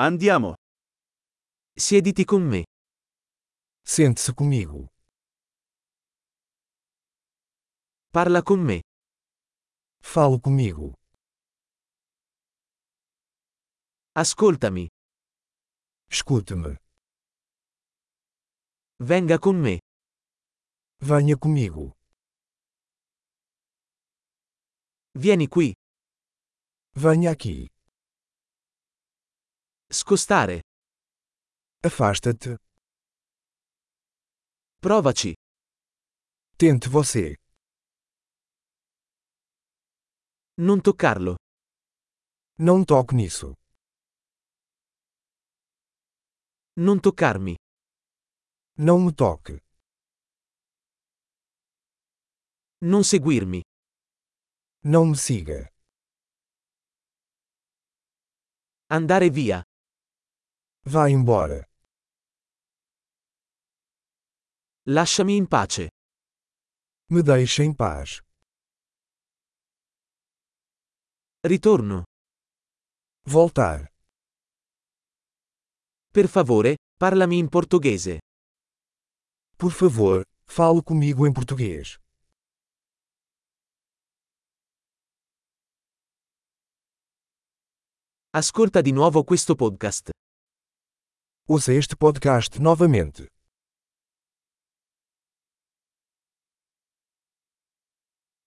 Andiamo. Siediti con me. Sente-se comigo. Parla con me. Fale comigo. Ascoltami. Escute-me. Venga con me. Venha comigo. Vieni qui. Venha aqui. Scostare. Afasta-te. Provaci. Tente você. Non toccarlo. Não toque nisso. Non toccarmi. Não me toque. Non seguirmi. Não me siga. Andare via. Vá embora. Lasciami in pace. Me deixe em paz. Ritorno. Voltar. Per favore, parlami in portoghese. Por favor, fale comigo em português. Ascolta di nuovo questo podcast. Ouça este podcast novamente.